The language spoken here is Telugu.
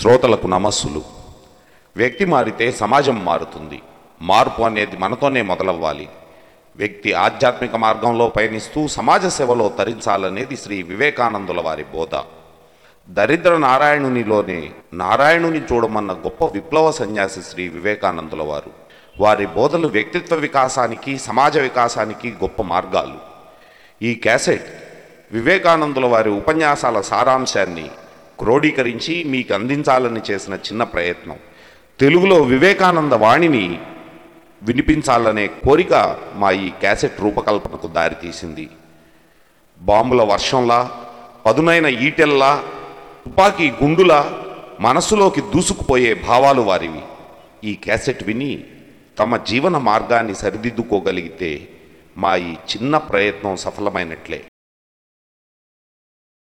శ్రోతలకు నమస్సులు. వ్యక్తి మారితే సమాజం మారుతుంది. మార్పు అనేది మనతోనే మొదలవ్వాలి. వ్యక్తి ఆధ్యాత్మిక మార్గంలో పయనిస్తూ సమాజ సేవలో తరించాలనేది శ్రీ వివేకానందుల వారి బోధ. దరిద్ర నారాయణునిలోనే నారాయణుని చూడమన్న గొప్ప విప్లవ సన్యాసి శ్రీ వివేకానందుల వారు. వారి బోధలు వ్యక్తిత్వ వికాసానికి సమాజ వికాసానికి గొప్ప మార్గాలు. ఈ క్యాసెట్ వివేకానందుల వారి ఉపన్యాసాల సారాంశాన్ని క్రోడీకరించి మీకు అందించాలని చేసిన చిన్న ప్రయత్నం. తెలుగులో వివేకానంద వాణిని వినిపించాలనే కోరిక మా ఈ క్యాసెట్ రూపకల్పనకు దారితీసింది బాంబుల వర్షంలా పదునైన ఈటెల్లా తుపాకీ గుండులా మనసులోకి దూసుకుపోయే భావాలు వారివి. ఈ క్యాసెట్ విని తమ జీవన మార్గాన్ని సరిదిద్దుకోగలిగితే మా ఈ చిన్న ప్రయత్నం సఫలమైనట్లే.